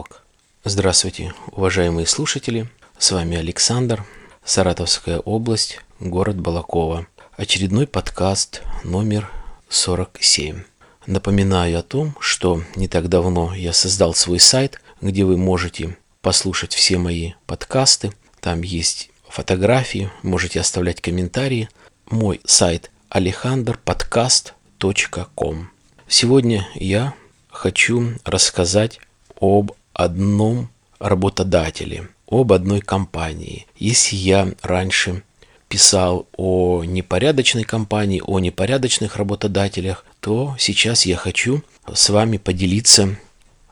денек. Здравствуйте, уважаемые слушатели. С вами Александр, Саратовская область, город Балакова. Очередной подкаст номер 47. Напоминаю о том, что не так давно я создал свой сайт, где вы можете послушать все мои подкасты. Там есть фотографии, можете оставлять комментарии. Мой сайт alejandropodcast.com. Сегодня я хочу рассказать об одном работодателе, об одной компании. Если я раньше писал о непорядочной компании, о непорядочных работодателях, то сейчас я хочу с вами поделиться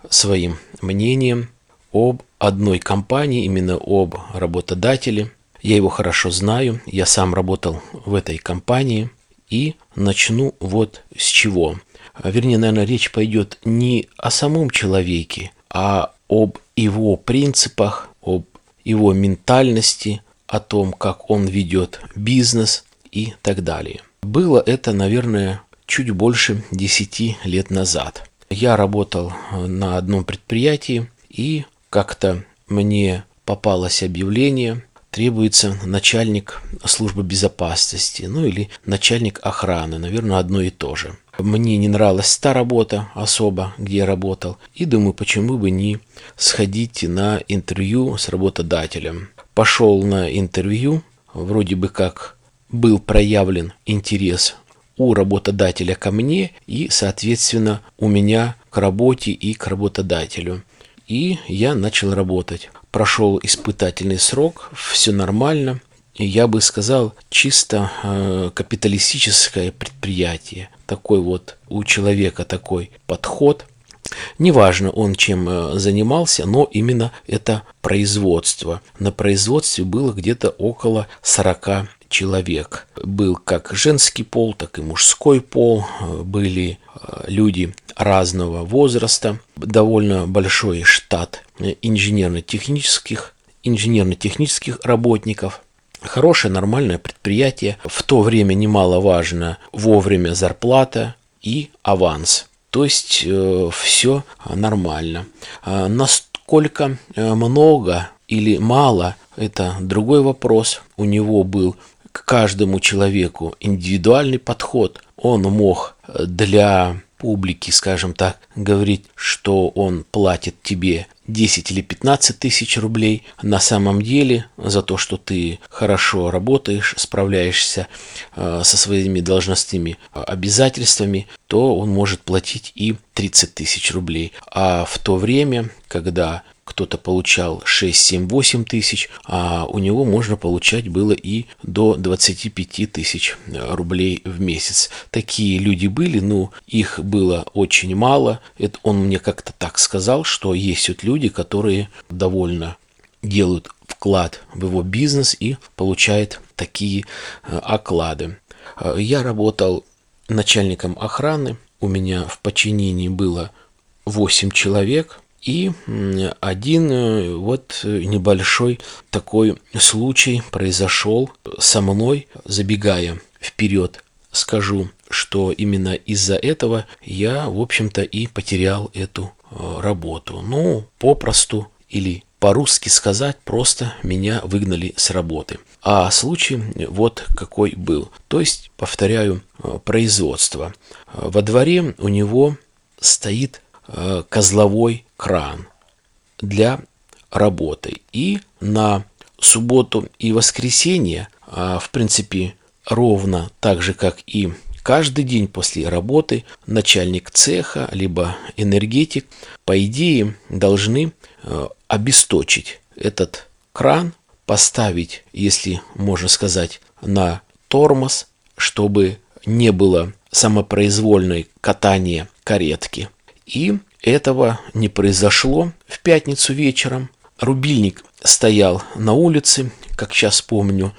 своим мнением об одной компании, именно об работодателе. Я его хорошо знаю, я сам работал в этой компании и начну вот с чего. Вернее, наверное, речь пойдет не о самом человеке, а об его принципах, об его ментальности, о том, как он ведет бизнес и так далее. Было это, наверное, чуть больше 10 лет назад. Я работал на одном предприятии, и как-то мне попалось объявление, требуется начальник службы безопасности, ну или начальник охраны, наверное, одно и то же. Мне не нравилась та работа особо, где я работал, и думаю, почему бы не сходить на интервью с работодателем. Пошел на интервью, вроде бы как был проявлен интерес у работодателя ко мне и, соответственно, у меня к работе и к работодателю. И я начал работать. Прошел испытательный срок, все нормально. Я бы сказал, чисто э, капиталистическое предприятие. Такой вот у человека такой подход. Неважно он чем э, занимался, но именно это производство. На производстве было где-то около 40 человек. Был как женский пол, так и мужской пол. Э, были люди разного возраста. Довольно большой штат инженерно-технических инженерно-технических работников – Хорошее, нормальное предприятие. В то время немаловажно вовремя зарплата и аванс. То есть э, все нормально. А насколько э, много или мало, это другой вопрос. У него был к каждому человеку индивидуальный подход. Он мог для публики, скажем так, говорить, что он платит тебе 10 или 15 тысяч рублей. На самом деле за то, что ты хорошо работаешь, справляешься э, со своими должностными обязательствами, то он может платить и 30 тысяч рублей. А в то время, когда кто-то получал 6, 7, 8 тысяч, а у него можно получать было и до 25 тысяч э, рублей в месяц. Такие люди были, но их было очень мало. Это он мне как-то так сказал, что есть вот люди, которые довольно делают вклад в его бизнес и получают такие э, оклады. Э, я работал начальником охраны, у меня в подчинении было 8 человек – и один э, вот небольшой такой случай произошел со мной, забегая вперед, скажу, что именно из-за этого я, в общем-то, и потерял эту э, работу. Ну, попросту или по-русски сказать, просто меня выгнали с работы. А случай вот какой был. То есть, повторяю, э, производство. Во дворе у него стоит козловой кран для работы. И на субботу и воскресенье, а, в принципе, ровно так же, как и каждый день после работы, начальник цеха, либо энергетик, по идее, должны а, обесточить этот кран, поставить, если можно сказать, на тормоз, чтобы не было самопроизвольной катания каретки. И этого не произошло в пятницу вечером. Рубильник стоял на улице, как сейчас помню.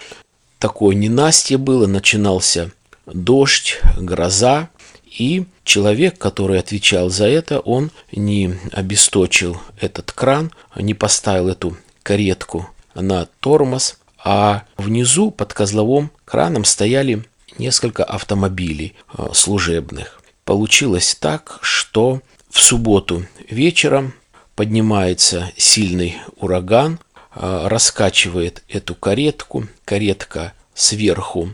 Такое ненастье было, начинался дождь, гроза. И человек, который отвечал за это, он не обесточил этот кран, не поставил эту каретку на тормоз, а внизу под козловым краном стояли несколько автомобилей э, служебных. Получилось так, что в субботу вечером поднимается сильный ураган, раскачивает эту каретку, каретка сверху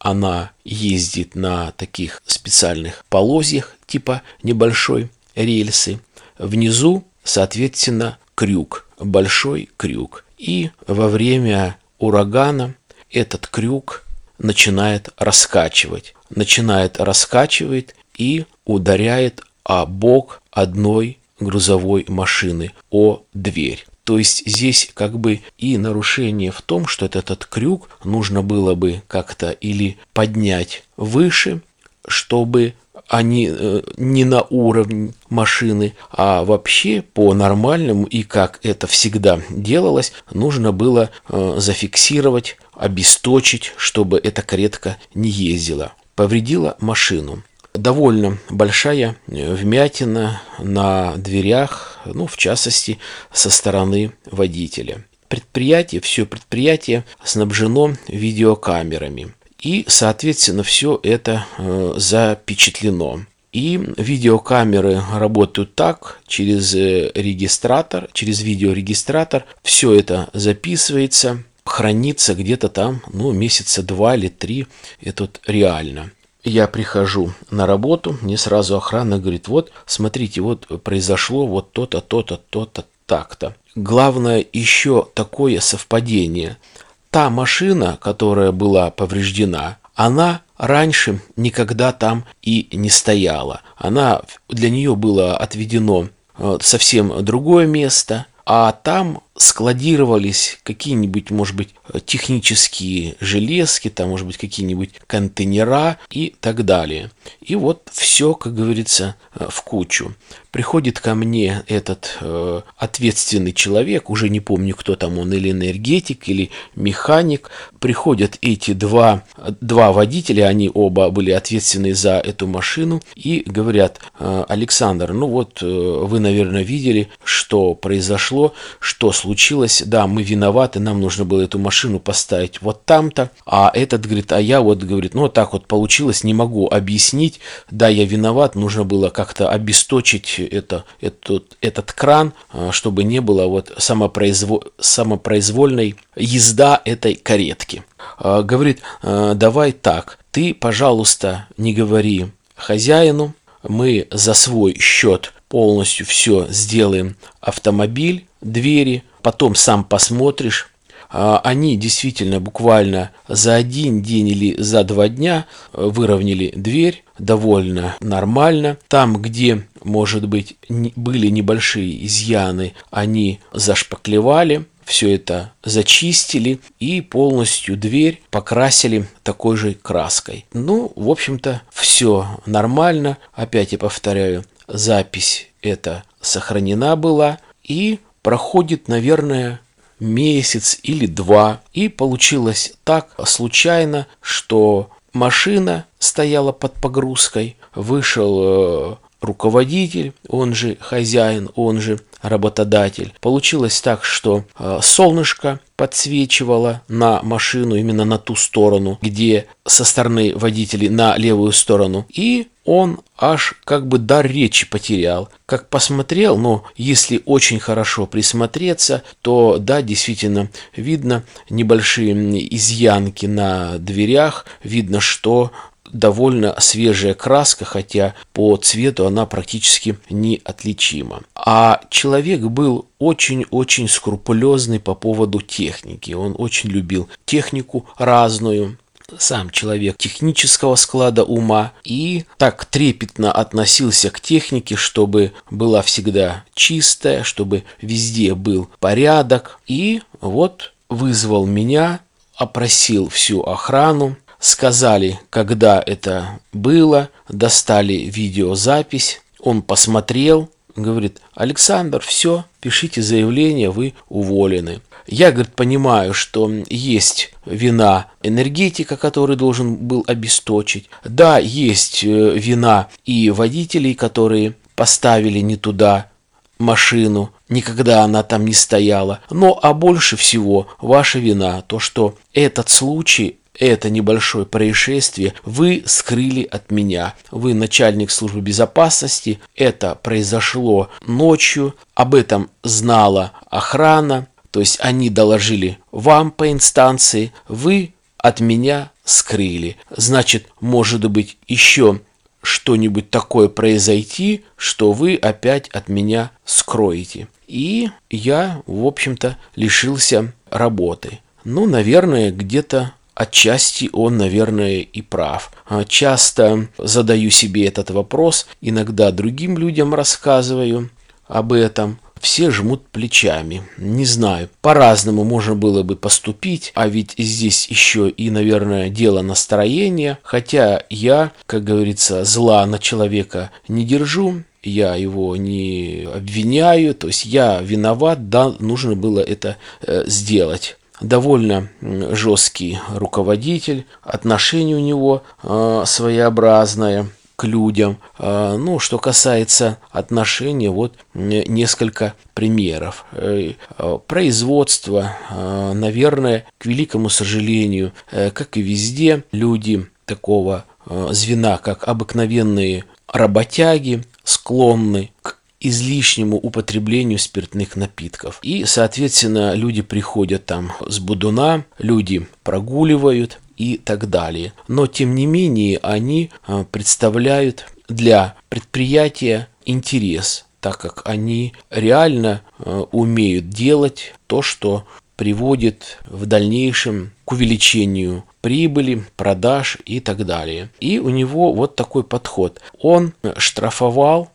она ездит на таких специальных полозьях, типа небольшой рельсы. Внизу, соответственно, крюк, большой крюк. И во время урагана этот крюк начинает раскачивать. Начинает раскачивать и ударяет о бок одной грузовой машины, о дверь. То есть здесь как бы и нарушение в том, что этот, этот крюк нужно было бы как-то или поднять выше, чтобы они э, не на уровне машины, а вообще по нормальному и как это всегда делалось, нужно было э, зафиксировать, обесточить, чтобы эта каретка не ездила. Повредила машину довольно большая э, вмятина на дверях, ну, в частности, со стороны водителя. Предприятие, все предприятие снабжено видеокамерами. И, соответственно, все это э, запечатлено. И видеокамеры работают так, через э, регистратор, через видеорегистратор. Все это записывается, хранится где-то там, ну, месяца два или три. Это вот реально я прихожу на работу, мне сразу охрана говорит, вот, смотрите, вот произошло вот то-то, то-то, то-то, так-то. Главное еще такое совпадение. Та машина, которая была повреждена, она раньше никогда там и не стояла. Она, для нее было отведено э, совсем другое место, а там складировались какие-нибудь, может быть, технические железки, там, может быть, какие-нибудь контейнера и так далее. И вот все, как говорится, э, в кучу. Приходит ко мне этот э, ответственный человек, уже не помню, кто там он, или энергетик, или механик. Приходят эти два, два водителя, они оба были ответственны за эту машину, и говорят, э, Александр, ну вот э, вы, наверное, видели, что произошло, что случилось случилось, да, мы виноваты, нам нужно было эту машину поставить вот там-то, а этот говорит, а я вот, говорит, ну, так вот получилось, не могу объяснить, да, я виноват, нужно было как-то обесточить это, этот, этот кран, а, чтобы не было вот самопроизво... самопроизвольной езда этой каретки. А, говорит, «А, давай так, ты, пожалуйста, не говори хозяину, мы за свой счет полностью все сделаем автомобиль, двери, потом сам посмотришь. А, они действительно буквально за один день или за два дня э, выровняли дверь довольно нормально. Там, где, может быть, были небольшие изъяны, они зашпаклевали, все это зачистили и полностью дверь покрасили такой же краской. Ну, в общем-то, все нормально. Опять я повторяю, запись эта сохранена была. И проходит, наверное, месяц или два. И получилось так случайно, что машина стояла под погрузкой, вышел э, руководитель, он же хозяин, он же работодатель. Получилось так, что э, солнышко подсвечивало на машину именно на ту сторону, где со стороны водителей на левую сторону. И он аж как бы дар речи потерял. Как посмотрел, но если очень хорошо присмотреться, то да, действительно видно небольшие изъянки на дверях, видно, что довольно свежая краска, хотя по цвету она практически неотличима. А человек был очень-очень скрупулезный по поводу техники. Он очень любил технику разную, сам человек технического склада ума и так трепетно относился к технике, чтобы была всегда чистая, чтобы везде был порядок. И вот вызвал меня, опросил всю охрану, сказали, когда это было, достали видеозапись, он посмотрел, говорит, Александр, все, пишите заявление, вы уволены. Я, говорит, понимаю, что есть вина энергетика, который должен был обесточить. Да, есть э, вина и водителей, которые поставили не туда машину, никогда она там не стояла. Но, а больше всего ваша вина, то, что этот случай это небольшое происшествие вы скрыли от меня. Вы начальник службы безопасности. Это произошло ночью. Об этом знала охрана. То есть они доложили вам по инстанции. Вы от меня скрыли. Значит, может быть еще что-нибудь такое произойти, что вы опять от меня скроете. И я, в общем-то, лишился работы. Ну, наверное, где-то отчасти он, наверное, и прав. А часто задаю себе этот вопрос, иногда другим людям рассказываю об этом. Все жмут плечами. Не знаю, по-разному можно было бы поступить, а ведь здесь еще и, наверное, дело настроения. Хотя я, как говорится, зла на человека не держу, я его не обвиняю, то есть я виноват, да, нужно было это э, сделать довольно жесткий руководитель, отношение у него э, своеобразное к людям. Э, ну, что касается отношений, вот несколько примеров. Э, производство, э, наверное, к великому сожалению, э, как и везде, люди такого звена, как обыкновенные работяги, склонны к излишнему употреблению спиртных напитков. И, соответственно, люди приходят там с будуна, люди прогуливают и так далее. Но, тем не менее, они а, представляют для предприятия интерес, так как они реально а, умеют делать то, что приводит в дальнейшем к увеличению прибыли, продаж и так далее. И у него вот такой подход. Он штрафовал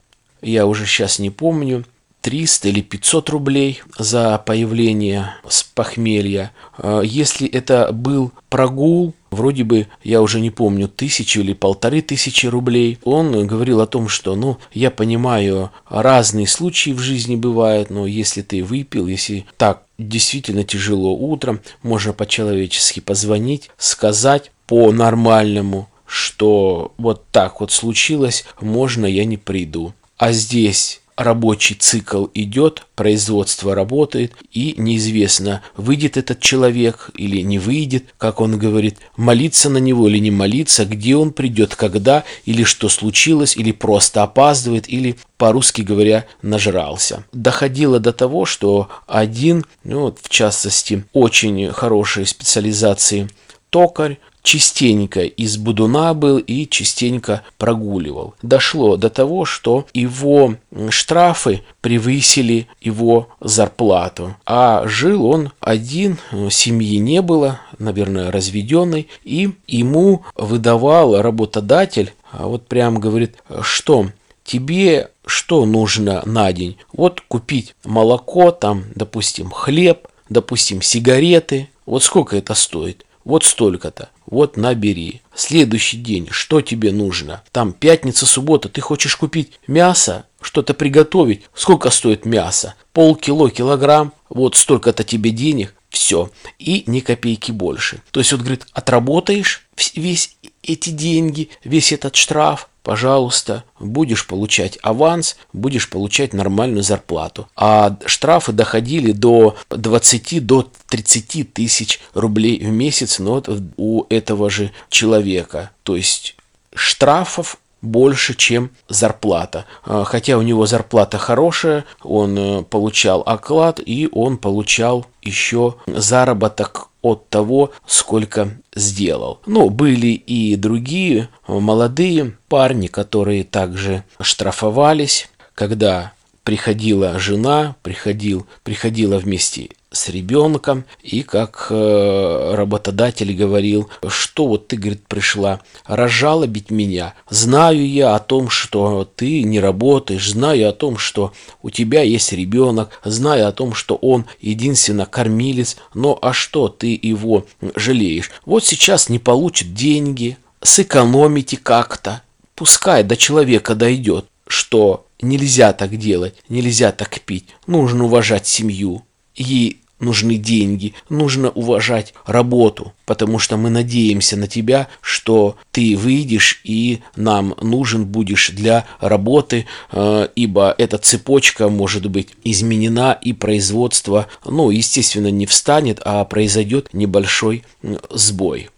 я уже сейчас не помню, 300 или 500 рублей за появление с похмелья. А, если это был прогул, вроде бы, я уже не помню, тысячу или полторы тысячи рублей, он говорил о том, что, ну, я понимаю, разные случаи в жизни бывают, но если ты выпил, если так действительно тяжело утром, можно по-человечески позвонить, сказать по-нормальному, что вот так вот случилось, можно я не приду а здесь рабочий цикл идет, производство работает, и неизвестно, выйдет этот человек или не выйдет, как он говорит, молиться на него или не молиться, где он придет, когда, или что случилось, или просто опаздывает, или, по-русски говоря, нажрался. Доходило до того, что один, ну, в частности, очень хорошей специализации токарь, частенько из Будуна был и частенько прогуливал. Дошло до того, что его штрафы превысили его зарплату. А жил он один, семьи не было, наверное, разведенный, и ему выдавал работодатель, а вот прям говорит, что тебе что нужно на день? Вот купить молоко, там, допустим, хлеб, допустим, сигареты. Вот сколько это стоит? Вот столько-то. Вот набери. Следующий день, что тебе нужно? Там пятница, суббота, ты хочешь купить мясо, что-то приготовить. Сколько стоит мясо? Полкило, килограмм. Вот столько-то тебе денег. Все. И ни копейки больше. То есть, вот, говорит, отработаешь весь эти деньги, весь этот штраф, пожалуйста, будешь получать аванс, будешь получать нормальную зарплату. А штрафы доходили до 20 до 30 тысяч рублей в месяц но вот у этого же человека. То есть штрафов больше, чем зарплата. А, хотя у него зарплата хорошая, он э, получал оклад и он получал еще заработок от того, сколько сделал. Но были и другие молодые парни, которые также штрафовались, когда приходила жена, приходил, приходила вместе с ребенком, и как э, работодатель говорил, что вот ты, говорит, пришла разжалобить меня. Знаю я о том, что ты не работаешь, знаю о том, что у тебя есть ребенок, знаю о том, что он единственно кормилец, но а что ты его жалеешь? Вот сейчас не получит деньги, сэкономите как-то. Пускай до человека дойдет, что нельзя так делать, нельзя так пить, нужно уважать семью. И нужны деньги, нужно уважать работу, потому что мы надеемся на тебя, что ты выйдешь и нам нужен будешь для работы, э, ибо эта цепочка может быть изменена и производство, ну, естественно, не встанет, а произойдет небольшой сбой.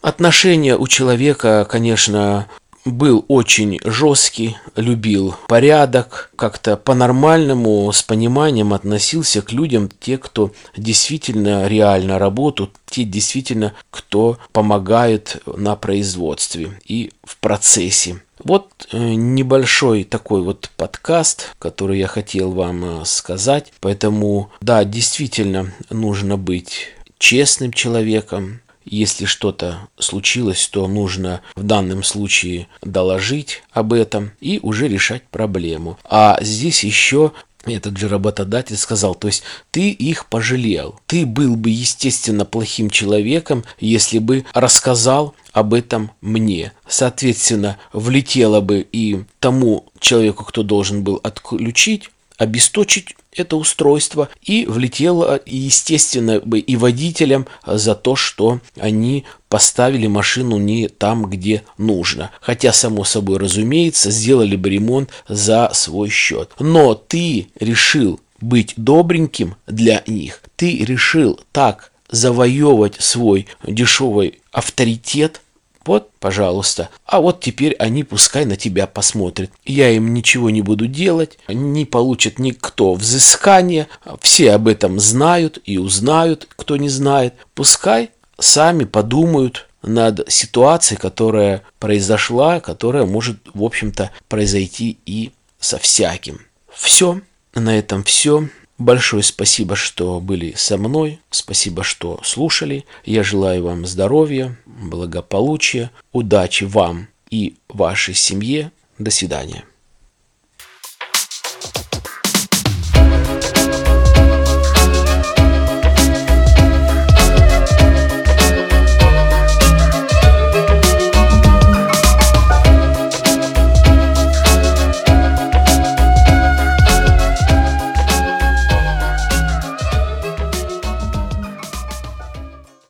Отношения у человека, конечно, был очень жесткий, любил порядок, как-то по-нормальному, с пониманием относился к людям, те, кто действительно реально работают, те действительно, кто помогает на производстве и в процессе. Вот э, небольшой такой вот подкаст, который я хотел вам э, сказать. Поэтому, да, действительно нужно быть честным человеком, если что-то случилось, то нужно в данном случае доложить об этом и уже решать проблему. А здесь еще этот же работодатель сказал, то есть ты их пожалел. Ты был бы, естественно, плохим человеком, если бы рассказал об этом мне. Соответственно, влетело бы и тому человеку, кто должен был отключить, обесточить это устройство и влетело, естественно, бы и водителям за то, что они поставили машину не там, где нужно. Хотя, само собой разумеется, сделали бы ремонт за свой счет. Но ты решил быть добреньким для них. Ты решил так завоевывать свой дешевый авторитет – вот, пожалуйста. А вот теперь они пускай на тебя посмотрят. Я им ничего не буду делать, не получат никто взыскания. Все об этом знают и узнают, кто не знает. Пускай сами подумают над ситуацией, которая произошла, которая может, в общем-то, произойти и со всяким. Все, на этом все. Большое спасибо, что были со мной. Спасибо, что слушали. Я желаю вам здоровья, благополучия, удачи вам и вашей семье. До свидания.